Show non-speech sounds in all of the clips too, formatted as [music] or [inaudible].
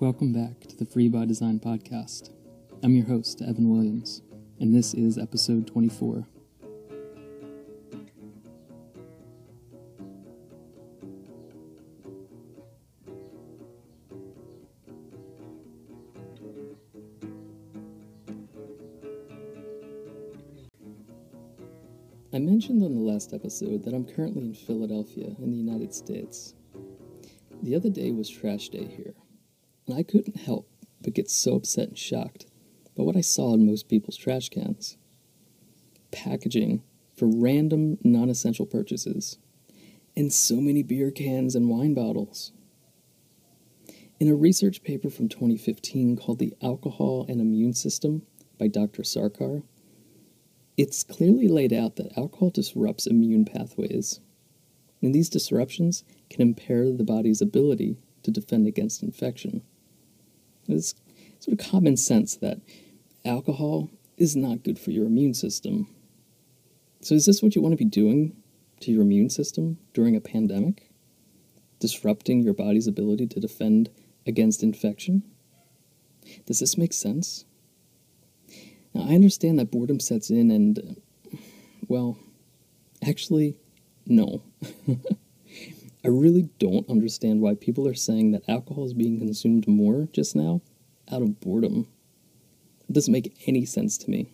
Welcome back to the Free by Design podcast. I'm your host, Evan Williams, and this is episode 24. I mentioned on the last episode that I'm currently in Philadelphia in the United States. The other day was trash day here, and I couldn't help but get so upset and shocked by what I saw in most people's trash cans. Packaging for random non essential purchases, and so many beer cans and wine bottles. In a research paper from 2015 called The Alcohol and Immune System by Dr. Sarkar, it's clearly laid out that alcohol disrupts immune pathways, and these disruptions can impair the body's ability to defend against infection. It's sort of common sense that alcohol is not good for your immune system. So, is this what you want to be doing to your immune system during a pandemic? Disrupting your body's ability to defend against infection? Does this make sense? Now, I understand that boredom sets in, and, well, actually, no. [laughs] I really don't understand why people are saying that alcohol is being consumed more just now out of boredom. It doesn't make any sense to me.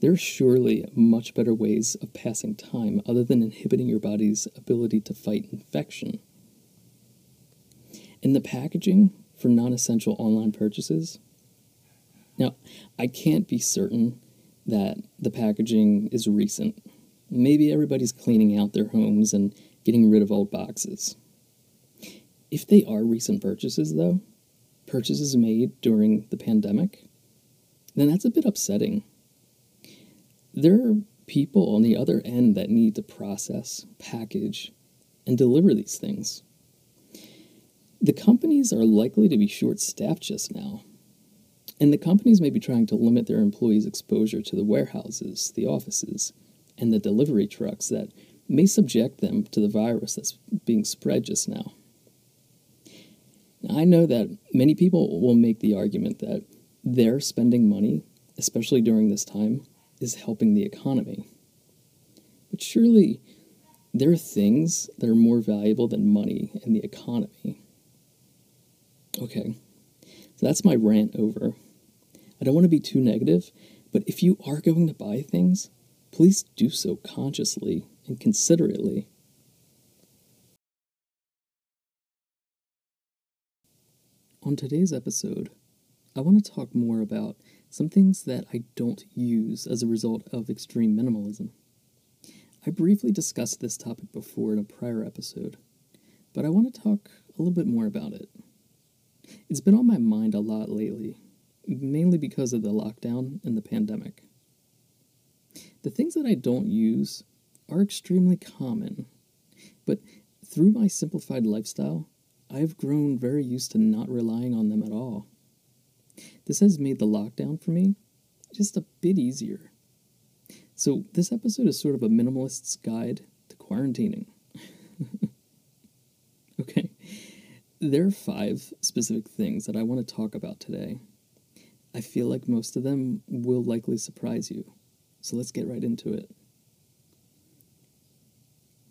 There are surely much better ways of passing time other than inhibiting your body's ability to fight infection. In the packaging for non essential online purchases, now, I can't be certain that the packaging is recent. Maybe everybody's cleaning out their homes and getting rid of old boxes. If they are recent purchases, though, purchases made during the pandemic, then that's a bit upsetting. There are people on the other end that need to process, package, and deliver these things. The companies are likely to be short staffed just now, and the companies may be trying to limit their employees' exposure to the warehouses, the offices, and the delivery trucks that may subject them to the virus that's being spread just now. now. I know that many people will make the argument that their spending money, especially during this time, is helping the economy. But surely there are things that are more valuable than money and the economy. Okay, so that's my rant over. I don't want to be too negative, but if you are going to buy things, please do so consciously and considerately. On today's episode, I want to talk more about some things that I don't use as a result of extreme minimalism. I briefly discussed this topic before in a prior episode, but I want to talk a little bit more about it. It's been on my mind a lot lately, mainly because of the lockdown and the pandemic. The things that I don't use are extremely common, but through my simplified lifestyle, I've grown very used to not relying on them at all. This has made the lockdown for me just a bit easier. So, this episode is sort of a minimalist's guide to quarantining. [laughs] okay, there are five specific things that I want to talk about today I feel like most of them will likely surprise you. So let's get right into it.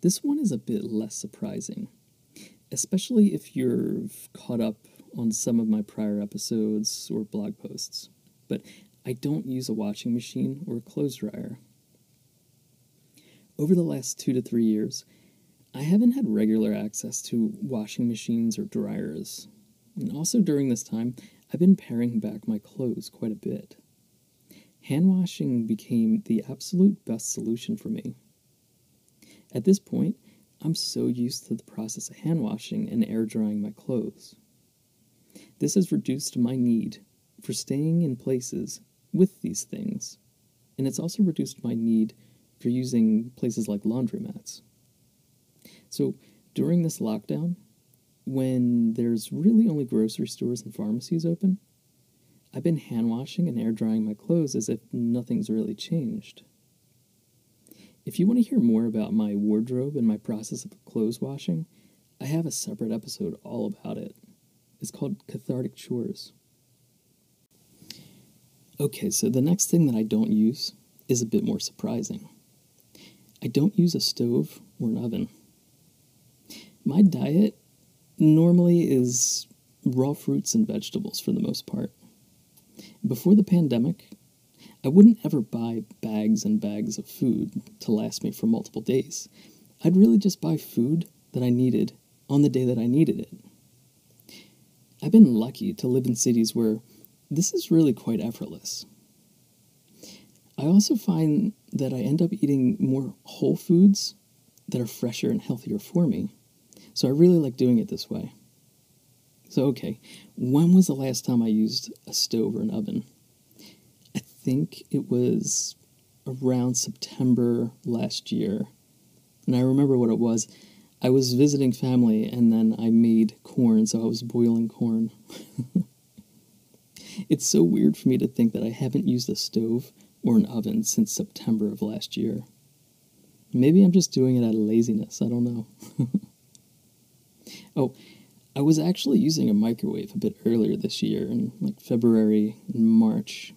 This one is a bit less surprising, especially if you're caught up on some of my prior episodes or blog posts. But I don't use a washing machine or a clothes dryer. Over the last two to three years, I haven't had regular access to washing machines or dryers. And also during this time, I've been paring back my clothes quite a bit. Hand washing became the absolute best solution for me. At this point, I'm so used to the process of hand washing and air drying my clothes. This has reduced my need for staying in places with these things, and it's also reduced my need for using places like laundromats. So, during this lockdown, when there's really only grocery stores and pharmacies open, I've been hand washing and air drying my clothes as if nothing's really changed. If you want to hear more about my wardrobe and my process of clothes washing, I have a separate episode all about it. it. is called cathartic chores. Okay, so the next thing that I don't use is a bit more surprising. I don't use a stove or an oven. My diet normally is raw fruits and vegetables for the most part. Before the pandemic, I wouldn't ever buy bags and bags of food to last me for multiple days. I'd really just buy food that I needed on the day that I needed it. I've been lucky to live in cities where this is really quite effortless. I also find that I end up eating more whole foods that are fresher and healthier for me. So I really like doing it this way. So, okay, when was the last time I used a stove or an oven? I think it was around September last year. And I remember what it was. I was visiting family and then I made corn, so I was boiling corn. [laughs] it's so weird for me to think that I haven't used a stove or an oven since September of last year. Maybe I'm just doing it out of laziness. I don't know. [laughs] oh, I was actually using a microwave a bit earlier this year in like February and March.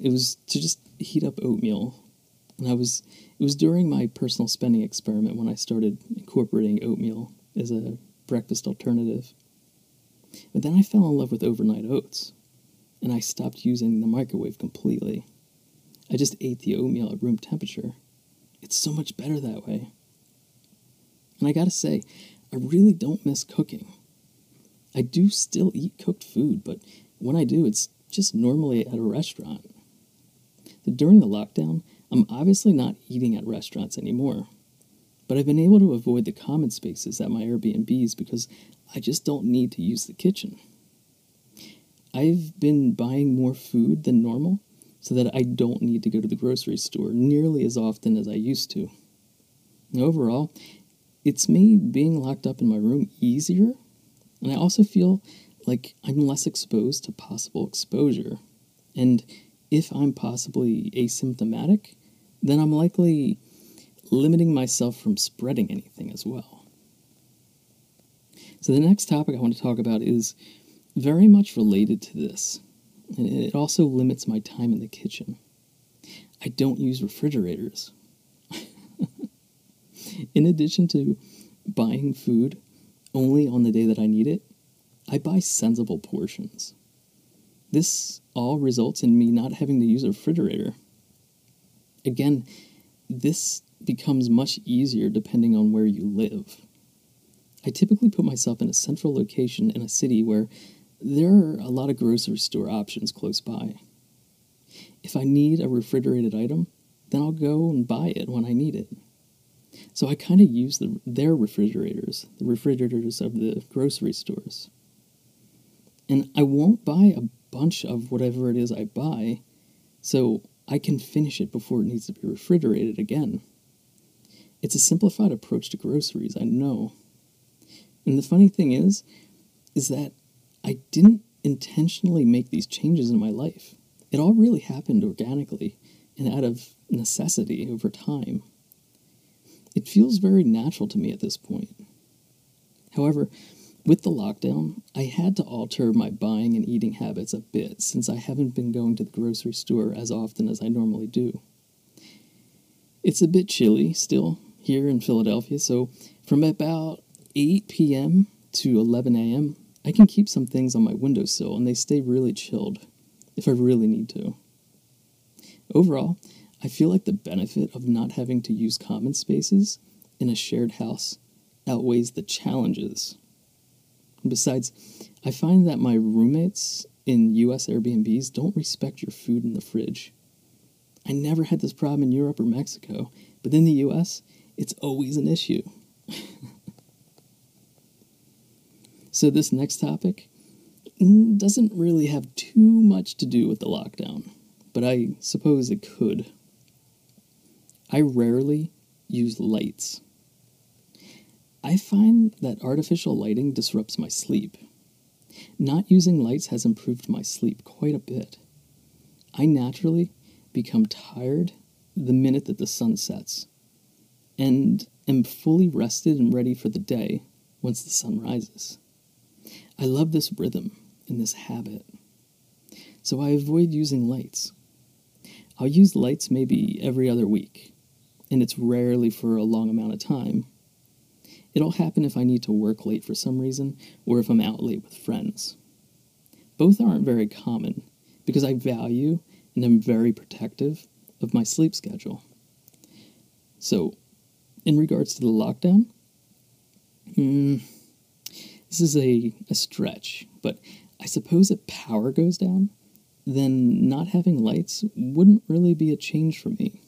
It was to just heat up oatmeal. And I was it was during my personal spending experiment when I started incorporating oatmeal as a breakfast alternative. But then I fell in love with overnight oats, and I stopped using the microwave completely. I just ate the oatmeal at room temperature. It's so much better that way. And I gotta say, I really don't miss cooking. I do still eat cooked food, but when I do, it's just normally at a restaurant. During the lockdown, I'm obviously not eating at restaurants anymore, but I've been able to avoid the common spaces at my Airbnbs because I just don't need to use the kitchen. I've been buying more food than normal so that I don't need to go to the grocery store nearly as often as I used to. Overall, it's made being locked up in my room easier, and I also feel like I'm less exposed to possible exposure. And if I'm possibly asymptomatic, then I'm likely limiting myself from spreading anything as well. So, the next topic I want to talk about is very much related to this and it also limits my time in the kitchen. I don't use refrigerators. [laughs] in addition to buying food only on the day that I need it, I buy sensible portions. This all results in me not having to use a refrigerator. Again, this becomes much easier depending on where you live. I typically put myself in a central location in a city where there are a lot of grocery store options close by. If I need a refrigerated item, then I'll go and buy it when I need it. So I kind of use the, their refrigerators, the refrigerators of the grocery stores. And I won't buy a bunch of whatever it is I buy, so I can finish it before it needs to be refrigerated again. It's a simplified approach to groceries, I know. And the funny thing is, is that I didn't intentionally make these changes in my life. It all really happened organically and out of necessity over time. It feels very natural to me at this point. However, with the lockdown, I had to alter my buying and eating habits a bit since I haven't been going to the grocery store as often as I normally do. It's a bit chilly still here in Philadelphia, so from about 8 p.m. to 11 a.m., I can keep some things on my windowsill and they stay really chilled if I really need to. Overall, I feel like the benefit of not having to use common spaces in a shared house outweighs the challenges. Besides, I find that my roommates in US Airbnbs don't respect your food in the fridge. I never had this problem in Europe or Mexico, but in the US, it's always an issue. [laughs] So, this next topic mm, doesn't really have too much to do with the lockdown, but I suppose it could. I rarely use lights. I find that artificial lighting disrupts my sleep. Not using lights has improved my sleep quite a bit. I naturally become tired the minute that the sun sets and am fully rested and ready for the day once the sun rises. I love this rhythm and this habit, so I avoid using lights. I'll use lights maybe every other week, and it's rarely for a long amount of time. It'll happen if I need to work late for some reason, or if I'm out late with friends. Both aren't very common because I value and am very protective of my sleep schedule. So, in regards to the lockdown, mm, this is a, a stretch, but I suppose if power goes down, then not having lights wouldn't really be a change for me.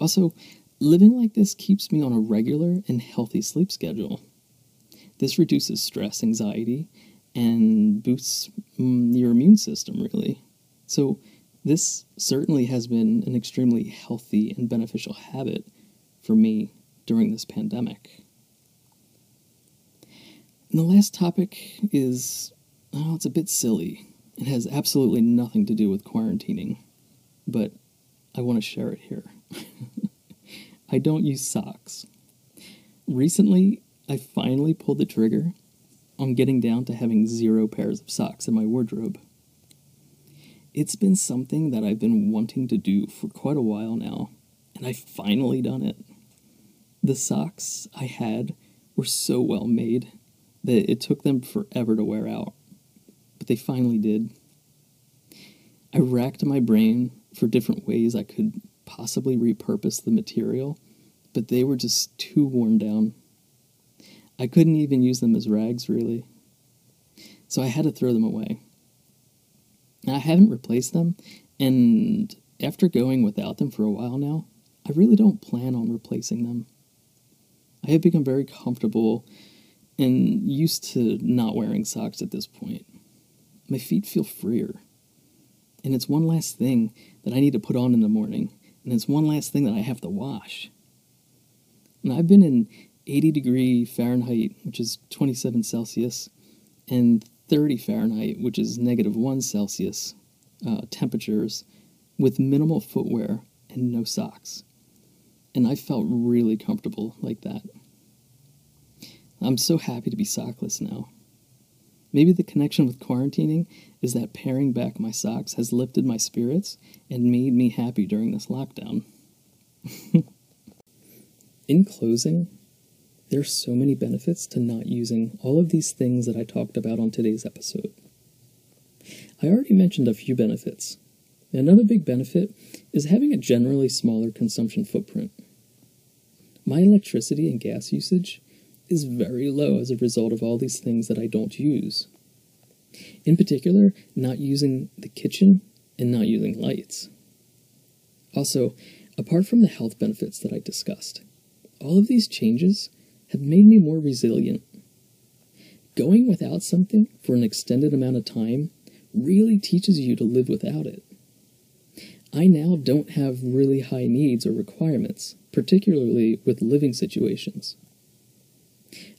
Also, living like this keeps me on a regular and healthy sleep schedule. This reduces stress, anxiety, and boosts mm, your immune system, really. So, this certainly has been an extremely healthy and beneficial habit for me during this pandemic. And the last topic is, oh, it's a bit silly. It has absolutely nothing to do with quarantining, but I want to share it here. [laughs] I don't use socks. Recently, I finally pulled the trigger on getting down to having zero pairs of socks in my wardrobe. It's been something that I've been wanting to do for quite a while now, and I've finally done it. The socks I had were so well made that it took them forever to wear out, but they finally did. I racked my brain for different ways I could possibly repurpose the material, but they were just too worn down. I couldn't even use them as rags, really. So I had to throw them away. I haven't replaced them, and after going without them for a while now, I really don't plan on replacing them. I have become very comfortable and used to not wearing socks at this point. My feet feel freer. And it's one last thing that I need to put on in the morning, and it's one last thing that I have to wash. And I've been in 80 degree Fahrenheit, which is 27 Celsius, and 30 Fahrenheit, which is negative 1 Celsius uh, temperatures, with minimal footwear and no socks. And I felt really comfortable like that. I'm so happy to be sockless now. Maybe the connection with quarantining is that paring back my socks has lifted my spirits and made me happy during this lockdown. [laughs] In closing, there are so many benefits to not using all of these things that I talked about on today's episode. I already mentioned a few benefits. Another big benefit is having a generally smaller consumption footprint. My electricity and gas usage is very low as a result of all these things that I don't use. In particular, not using the kitchen and not using lights. Also, apart from the health benefits that I discussed, all of these changes have made me more resilient. Going without something for an extended amount of time really teaches you to live without it. I now don't have really high needs or requirements, particularly with living situations.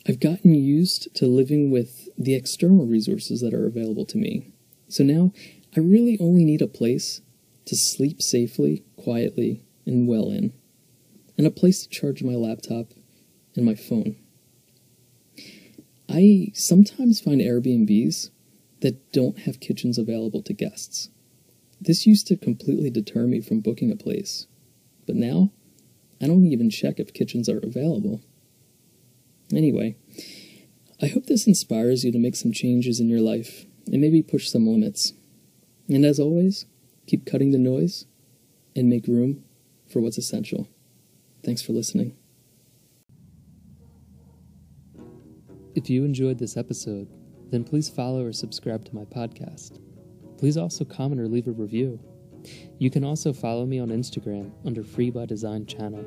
I've gotten used to living with the external resources that are available to me. So now I really only need a place to sleep safely, quietly, and well in, and a place to charge my laptop and my phone. I sometimes find Airbnbs that don't have kitchens available to guests. This used to completely deter me from booking a place, but now I don't even check if kitchens are available. Anyway, I hope this inspires you to make some changes in your life and maybe push some limits. And as always, keep cutting the noise and make room for what's essential. Thanks for listening. If you enjoyed this episode, then please follow or subscribe to my podcast. Please also comment or leave a review. You can also follow me on Instagram under Free by Design channel.